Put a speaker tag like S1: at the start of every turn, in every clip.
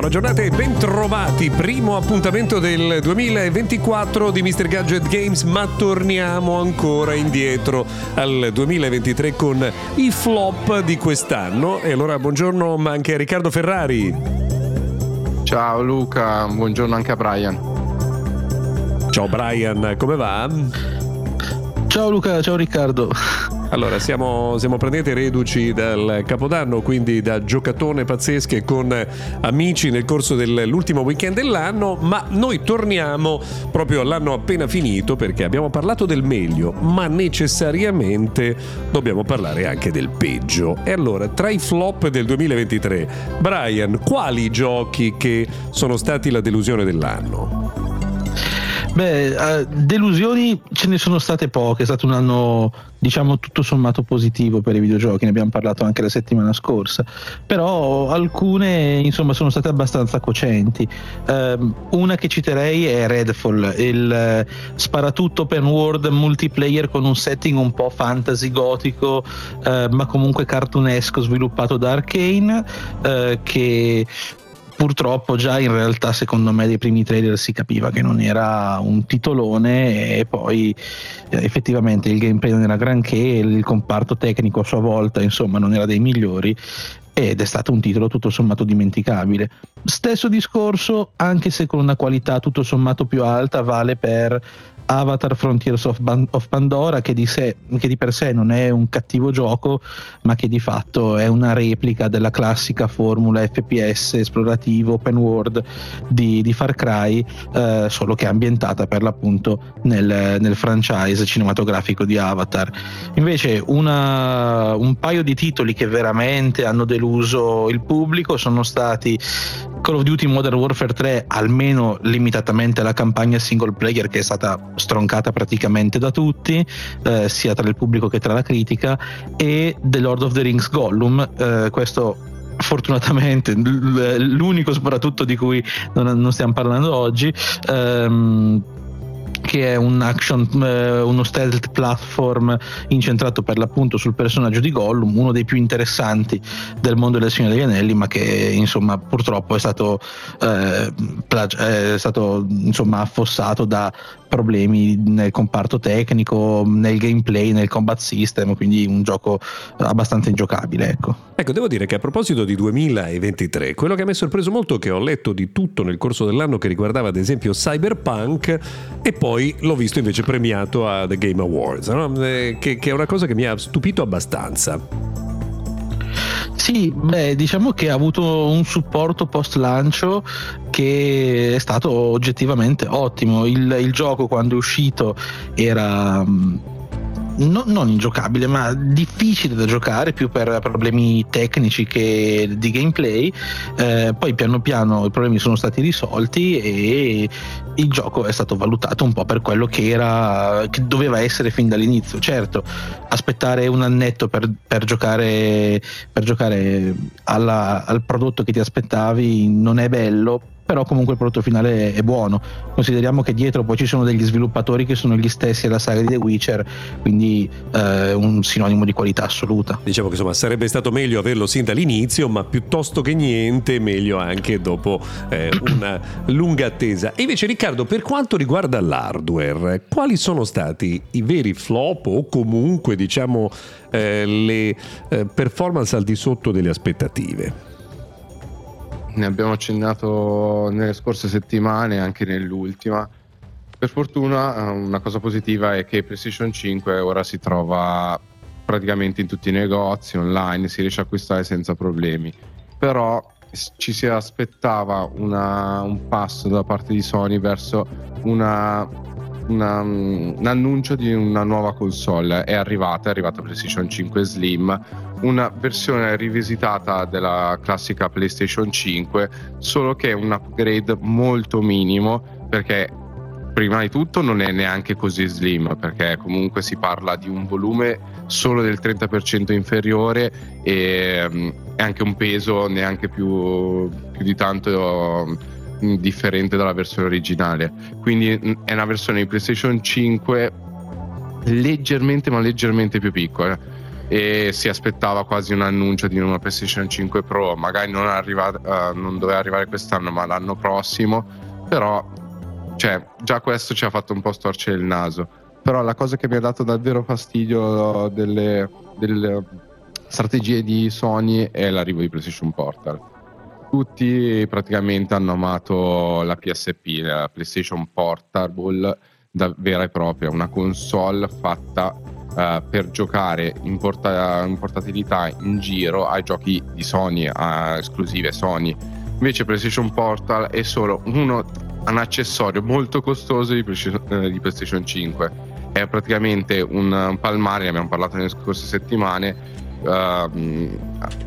S1: buona giornata e bentrovati. Primo appuntamento del 2024 di Mr. Gadget Games, ma torniamo ancora indietro al 2023 con i flop di quest'anno. E allora buongiorno anche a Riccardo Ferrari.
S2: Ciao Luca, buongiorno anche a Brian.
S1: Ciao Brian, come va?
S3: Ciao Luca, ciao Riccardo.
S1: Allora, siamo, siamo praticamente reduci dal Capodanno, quindi da giocatone pazzesche con amici nel corso dell'ultimo weekend dell'anno, ma noi torniamo proprio all'anno appena finito perché abbiamo parlato del meglio, ma necessariamente dobbiamo parlare anche del peggio. E allora, tra i flop del 2023, Brian, quali giochi che sono stati la delusione dell'anno?
S3: Beh, uh, delusioni ce ne sono state poche, è stato un anno diciamo tutto sommato positivo per i videogiochi, ne abbiamo parlato anche la settimana scorsa, però alcune insomma sono state abbastanza cocenti. Uh, una che citerei è Redfall, il uh, sparatutto open world multiplayer con un setting un po' fantasy gotico, uh, ma comunque cartunesco sviluppato da Arkane, che purtroppo già in realtà secondo me dei primi trailer si capiva che non era un titolone e poi eh, effettivamente il gameplay non era granché, il comparto tecnico a sua volta insomma non era dei migliori ed è stato un titolo tutto sommato dimenticabile. Stesso discorso, anche se con una qualità tutto sommato più alta, vale per Avatar Frontiers of, Ban- of Pandora che di, sé, che di, per sé non è un cattivo gioco ma che di fatto è una replica della classica formula FPS esplorativo open world di, di Far Cry eh, solo che è ambientata per l'appunto nel, nel franchise cinematografico di Avatar invece una, un paio di titoli che veramente hanno deluso il pubblico sono stati Call of Duty Modern Warfare 3 almeno limitatamente alla campagna single player che è stata stroncata praticamente da tutti eh, sia tra il pubblico che tra la critica e The Lord of the Rings Gollum eh, questo fortunatamente l'unico soprattutto di cui non, non stiamo parlando oggi ehm, che è un action, eh, uno stealth platform incentrato per l'appunto sul personaggio di Gollum, uno dei più interessanti del mondo del Signore degli Anelli, ma che insomma purtroppo è stato, eh, plagi- è stato insomma affossato da problemi nel comparto tecnico, nel gameplay, nel combat system, quindi un gioco abbastanza ingiocabile. Ecco.
S1: ecco, devo dire che a proposito di 2023, quello che mi ha sorpreso molto è che ho letto di tutto nel corso dell'anno che riguardava ad esempio Cyberpunk e poi l'ho visto invece premiato a The Game Awards, no? Eh, che, che è una cosa che mi ha stupito abbastanza.
S3: Sì, beh, diciamo che ha avuto un supporto post lancio che è stato oggettivamente ottimo. Il, il gioco quando è uscito era mm, no, non ingiocabile, ma difficile da giocare più per problemi tecnici che di gameplay. Eh, poi piano piano i problemi sono stati risolti e il gioco è stato valutato un po' per quello che era che doveva essere fin dall'inizio. Certo, aspettare un annetto per, per giocare, per giocare alla, al prodotto che ti aspettavi non è bello però comunque il prodotto finale è buono. Consideriamo che dietro poi ci sono degli sviluppatori che sono gli stessi alla saga di The Witcher, quindi eh, un sinonimo di qualità assoluta.
S1: Diciamo che insomma sarebbe stato meglio averlo sin dall'inizio, ma piuttosto che niente, meglio anche dopo eh, una lunga attesa. E invece Riccardo, per quanto riguarda l'hardware, quali sono stati i veri flop o comunque diciamo eh, le eh, performance al di sotto delle aspettative?
S2: Ne abbiamo accennato nelle scorse settimane, anche nell'ultima. Per fortuna eh, una cosa positiva è che PlayStation 5 ora si trova praticamente in tutti i negozi online, si riesce a acquistare senza problemi. Però ci si aspettava una, un passo da parte di Sony verso una, una, un annuncio di una nuova console. È arrivata, è arrivata PlayStation 5 Slim una versione rivisitata della classica PlayStation 5, solo che è un upgrade molto minimo perché prima di tutto non è neanche così slim perché comunque si parla di un volume solo del 30% inferiore e um, anche un peso neanche più, più di tanto differente dalla versione originale quindi è una versione di PlayStation 5 leggermente ma leggermente più piccola e si aspettava quasi un annuncio di una PlayStation 5 Pro, magari non, arriva, uh, non doveva arrivare quest'anno ma l'anno prossimo, però cioè, già questo ci ha fatto un po' storcere il naso. Però la cosa che mi ha dato davvero fastidio delle, delle strategie di Sony è l'arrivo di PlayStation Portal. Tutti praticamente hanno amato la PSP, la PlayStation Portable da vera e propria, una console fatta uh, per giocare in, porta- in, portabilità in giro ai giochi di Sony, a esclusive Sony. Invece PlayStation Portal è solo uno, un accessorio molto costoso di eh, di PlayStation 5. È praticamente un, palmare, ne abbiamo parlato nelle scorse settimane, uh,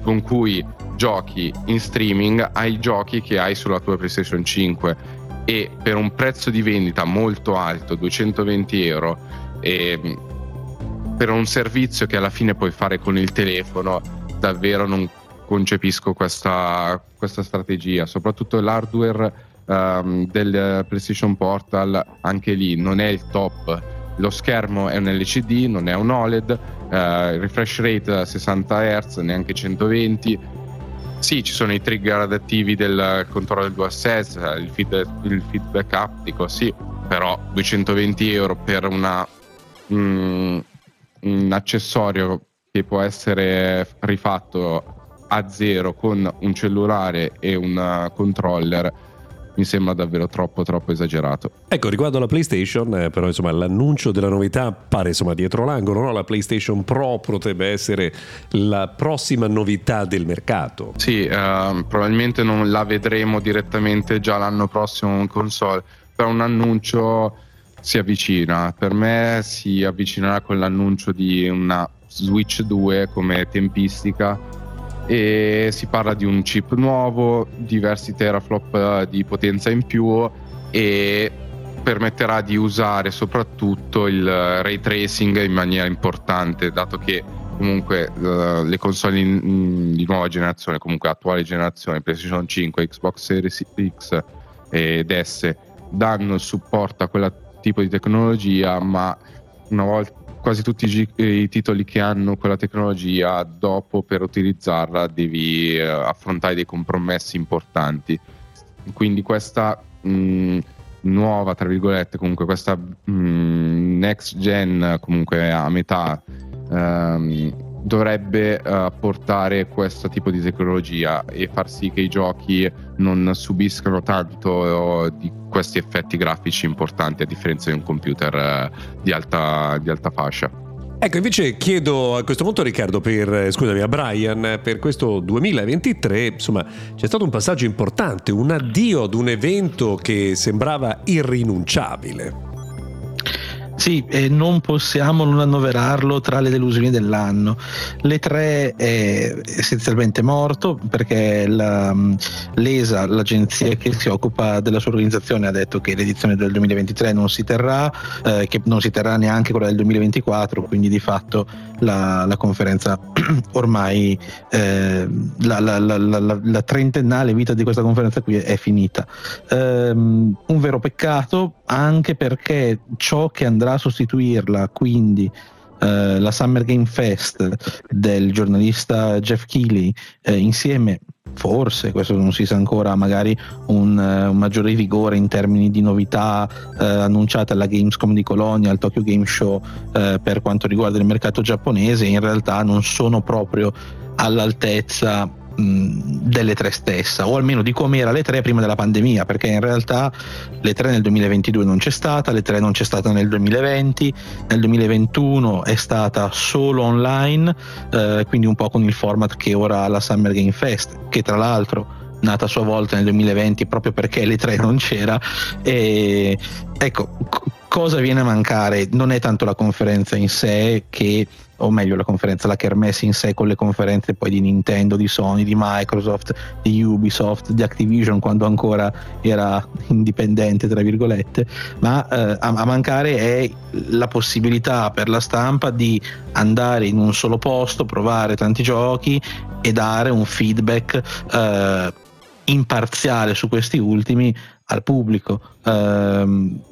S2: con cui giochi in streaming ai giochi che hai sulla tua PlayStation 5 e per un prezzo di vendita molto alto, 220 euro, e per un servizio che alla fine puoi fare con il telefono, davvero non concepisco questa, questa strategia. Soprattutto l'hardware um, del PlayStation Portal, anche lì non è il top. Lo schermo è un LCD, non è un OLED, il refresh rate 60 Hz, neanche 120. Sì, ci sono i trigger adattivi del controllo del DualSense, il, feed, il feedback aptico, sì, però 220 euro per una, mm, un accessorio che può essere rifatto a zero con un cellulare e un controller mi sembra davvero troppo troppo esagerato.
S1: Ecco, riguardo alla PlayStation, eh, però insomma l'annuncio della novità pare insomma dietro l'angolo, no? La PlayStation Pro potrebbe essere la prossima novità del mercato.
S2: Sì, uh, probabilmente non la vedremo direttamente già l'anno prossimo in console, però un annuncio si avvicina. Per me si avvicinerà con l'annuncio di una Switch 2 come tempistica e si parla di un chip nuovo, diversi teraflop eh, di potenza in più e permetterà di usare soprattutto il ray tracing in maniera importante, dato che comunque uh, le console in, in, di nuova generazione, comunque attuale generazione, PlayStation 5, Xbox Series X ed S, danno supporto a quella tipo di tecnologia, ma una volta quasi tutti i, i, titoli che hanno quella tecnologia, dopo per utilizzarla devi eh, affrontare dei compromessi importanti. Quindi questa mh, nuova, tra virgolette, comunque questa mh, next gen, comunque a metà, ehm, dovrebbe uh, portare questo tipo di tecnologia e far sì che i giochi non subiscano tanto di questi effetti grafici importanti a differenza di un computer uh, di, alta, di alta fascia.
S1: Ecco, invece chiedo a questo punto Riccardo, per, scusami, a Brian, per questo 2023, insomma, c'è stato un passaggio importante, un addio ad un evento che sembrava irrinunciabile.
S3: Sì, e non possiamo non annoverarlo tra le delusioni dell'anno. Le tre è essenzialmente morto perché la, l'ESA, l'agenzia che si occupa della sua organizzazione, ha detto che l'edizione del 2023 non si terrà, eh, che non si terrà neanche quella del 2024, quindi di fatto la, la conferenza ormai, eh, la, la, la, trentennale vita di questa conferenza qui è, è finita. Um, un vero peccato anche perché ciò che andrà a sostituirla, quindi eh, la Summer Game Fest del giornalista Jeff Keighley eh, insieme forse, questo non si sa ancora, magari un, uh, un maggiore vigore in termini di novità uh, annunciate alla Gamescom di Colonia, al Tokyo Game Show uh, per quanto riguarda il mercato giapponese, in realtà non sono proprio all'altezza delle tre stessa o almeno di come era le tre prima della pandemia perché in realtà le tre nel 2022 non c'è stata le tre non c'è stata nel 2020 nel 2021 è stata solo online eh, quindi un po' con il format che ora ha la Summer Game Fest che tra l'altro nata a sua volta nel 2020 proprio perché le tre non c'era e ecco cosa viene a mancare non è tanto la conferenza in sé che o meglio la conferenza, la kermesse in sé con le conferenze poi di Nintendo, di Sony, di Microsoft, di Ubisoft, di Activision quando ancora era indipendente tra virgolette, ma eh, a, a, mancare è la possibilità per la stampa di andare in un solo posto, provare tanti giochi e dare un feedback eh, imparziale su questi ultimi al pubblico. Eh,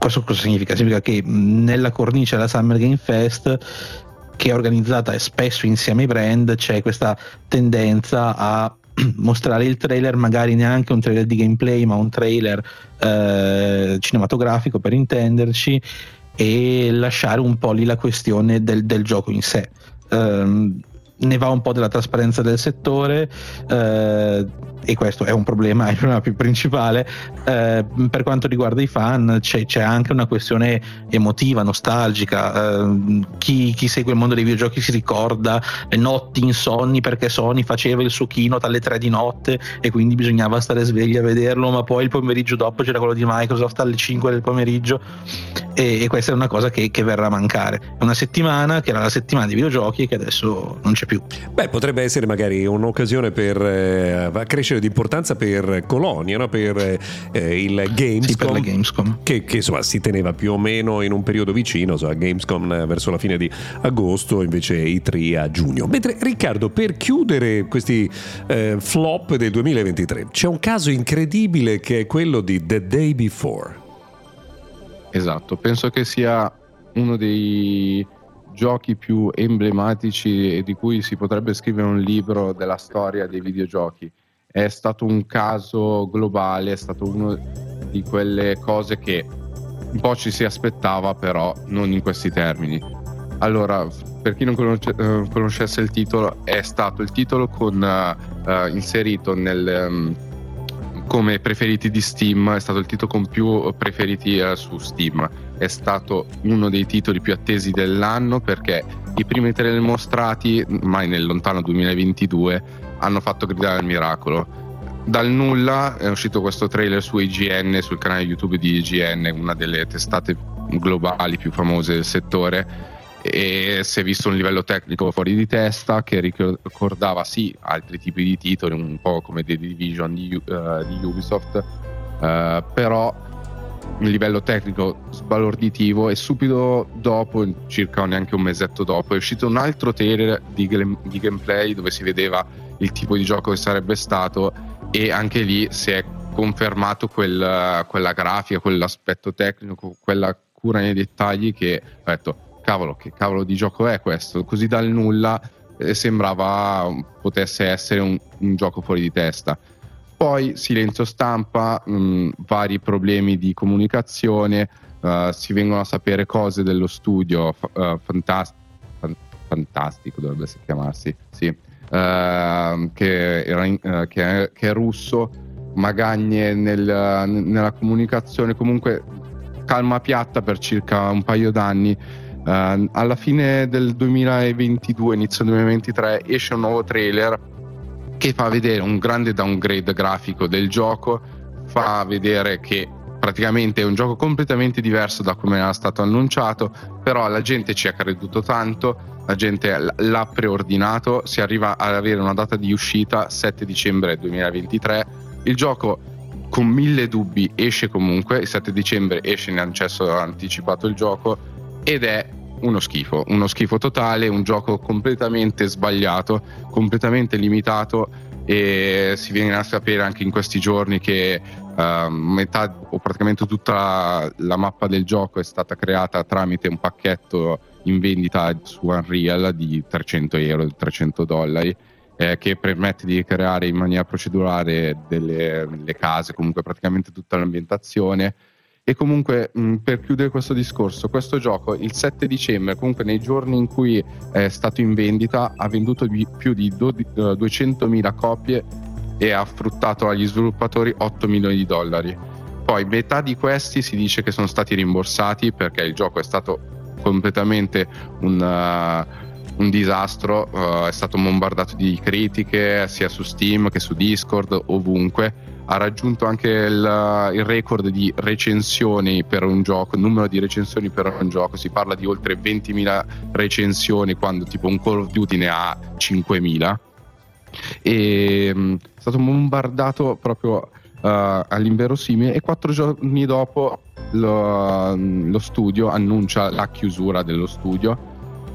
S3: questo cosa significa? Significa che nella cornice della Summer Game Fest che è organizzata spesso insieme ai brand, c'è questa tendenza a mostrare il trailer, magari neanche un trailer di gameplay, ma un trailer eh, cinematografico per intenderci, e lasciare un po' lì la questione del, del gioco in sé. Um, ne va un po' della trasparenza del settore eh, e questo è un problema, è il problema più principale. Eh, per quanto riguarda i fan c'è, c'è, anche una questione emotiva, nostalgica. Eh, chi, chi, segue il mondo dei videogiochi si ricorda le notti insonni perché Sony faceva il suo keynote alle 3 di notte e quindi bisognava stare svegli a vederlo, ma poi il pomeriggio dopo c'era quello di Microsoft alle 5 del pomeriggio e, e questa è una cosa che, che verrà a mancare. Una settimana che era la settimana dei videogiochi che adesso non c'è.
S1: Beh, potrebbe essere magari un'occasione per eh, crescere di importanza per Colonia, no? per eh, il Gamescom,
S3: sì, per Gamescom.
S1: Che, che insomma, si teneva più o meno in un periodo vicino, insomma, Gamescom eh, verso la fine di agosto, invece i 3 a giugno. Mentre Riccardo, per chiudere questi eh, flop del 2023, c'è un caso incredibile che è quello di The Day Before.
S2: Esatto, penso che sia uno dei giochi più emblematici e di cui si potrebbe scrivere un libro della storia dei videogiochi. È stato un caso globale, è stato una di quelle cose che un po' ci si aspettava, però non in questi termini. Allora, per chi non conosce, uh, conoscesse il titolo, è stato il titolo con, uh, inserito nel, um, come preferiti di Steam, è stato il titolo con più preferiti uh, su Steam è stato uno dei titoli più attesi dell'anno perché i primi trailer mostrati, mai nel lontano 2022, hanno fatto gridare il miracolo. Dal nulla è uscito questo trailer su IGN, sul canale YouTube di IGN, una delle testate globali più famose del settore e si è visto un livello tecnico fuori di testa che ricordava sì altri tipi di titoli un po' come The Division di, uh, di Ubisoft uh, però un livello tecnico sbalorditivo e subito dopo, circa neanche un mesetto dopo, è uscito un altro trailer di, di gameplay dove si vedeva il tipo di gioco che sarebbe stato e anche lì si è confermato quel, quella grafica, quell'aspetto tecnico, quella cura nei dettagli che ho detto cavolo che cavolo di gioco è questo? Così dal nulla eh, sembrava potesse essere un, un gioco fuori di testa poi silenzio stampa, mh, mm, vari problemi di comunicazione, uh, si vengono a sapere cose dello studio, fa- uh, fantast- fan- fantastico dovrebbe chiamarsi, sì, uh, che, in, che, è, che, è, russo, magagne nel, nella comunicazione, comunque calma piatta per circa un paio d'anni. alla fine del 2022, inizio 2023, esce un nuovo trailer che fa vedere un grande downgrade grafico del gioco, fa vedere che praticamente è un gioco completamente diverso da come era stato annunciato, però la gente ci ha creduto tanto, la gente l'ha preordinato, si arriva ad avere una data di uscita 7 dicembre 2023, il gioco con mille dubbi esce comunque, il 7 dicembre esce in accesso anticipato il gioco ed è uno schifo, uno schifo totale, un gioco completamente sbagliato, completamente limitato e si viene a sapere anche in questi giorni che uh, metà o praticamente tutta la, mappa del gioco è stata creata tramite un pacchetto in vendita su Unreal di 300 euro, 300 dollari eh, che permette di creare in maniera procedurale delle, delle case, comunque praticamente tutta l'ambientazione e comunque mh, per chiudere questo discorso, questo gioco il 7 dicembre, comunque nei giorni in cui è stato in vendita, ha venduto di più di 200.000 eh, copie e ha fruttato agli sviluppatori 8 milioni di dollari. Poi metà di questi si dice che sono stati rimborsati perché il gioco è stato completamente un, uh, un disastro, uh, è stato bombardato di critiche sia su Steam che su Discord, ovunque ha raggiunto anche il, il, record di recensioni per un gioco, numero di recensioni per un gioco, si parla di oltre 20.000 recensioni quando tipo un Call of Duty ne ha 5.000 e mh, è stato bombardato proprio uh, all'inverosimile e quattro giorni dopo lo, lo, studio annuncia la chiusura dello studio.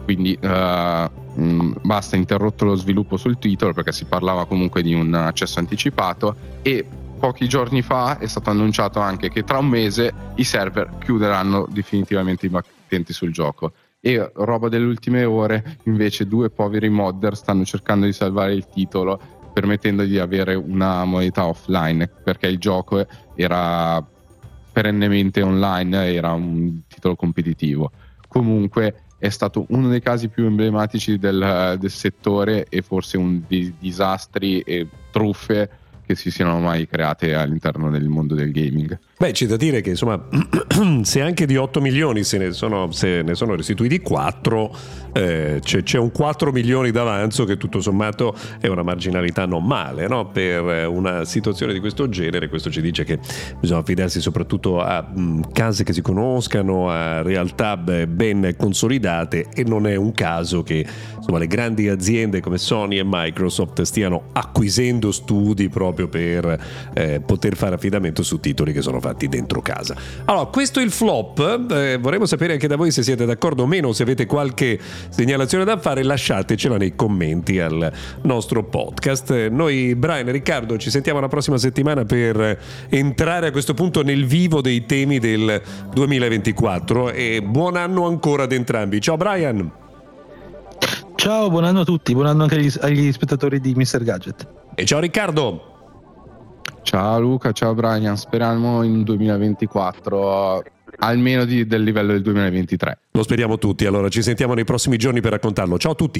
S2: Quindi uh, mh, basta interrotto lo sviluppo sul titolo perché si parlava comunque di un accesso anticipato e pochi giorni fa è stato annunciato anche che tra un mese i server chiuderanno definitivamente i battenti sul gioco. e roba delle ultime ore invece due poveri modder stanno cercando di salvare il titolo permettendo di avere una modalità offline perché il gioco era perennemente online era un titolo competitivo comunque è stato uno dei casi più emblematici del, del settore e forse un di disastri e truffe che si siano mai create all'interno del mondo del gaming.
S1: Beh, c'è da dire che insomma, se anche di 8 milioni se ne sono, se ne sono restituiti 4, eh, c'è, c'è, un 4 milioni d'avanzo che tutto sommato è una marginalità non male no? per una situazione di questo genere. Questo ci dice che bisogna affidarsi soprattutto a mh, case che si conoscano, a realtà ben consolidate e non è un caso che insomma, le grandi aziende come Sony e Microsoft stiano acquisendo studi proprio per eh, poter fare affidamento su titoli che sono fatti dentro casa. Allora, questo è il flop. Eh, vorremmo sapere anche da voi se siete d'accordo o meno, se avete qualche segnalazione da fare, lasciatecela nei commenti al nostro podcast. Noi, Brian e Riccardo, ci sentiamo la prossima settimana per entrare a questo punto nel vivo dei temi del 2024 e buon anno ancora ad entrambi. Ciao Brian!
S3: Ciao, buon anno a tutti, buon anno anche agli, agli spettatori di Mr. Gadget.
S1: E ciao Riccardo!
S2: Ciao Luca, ciao Brian, speriamo in 2024 almeno di, del livello del 2023.
S1: Lo speriamo tutti, allora ci sentiamo nei prossimi giorni per raccontarlo. Ciao a tutti!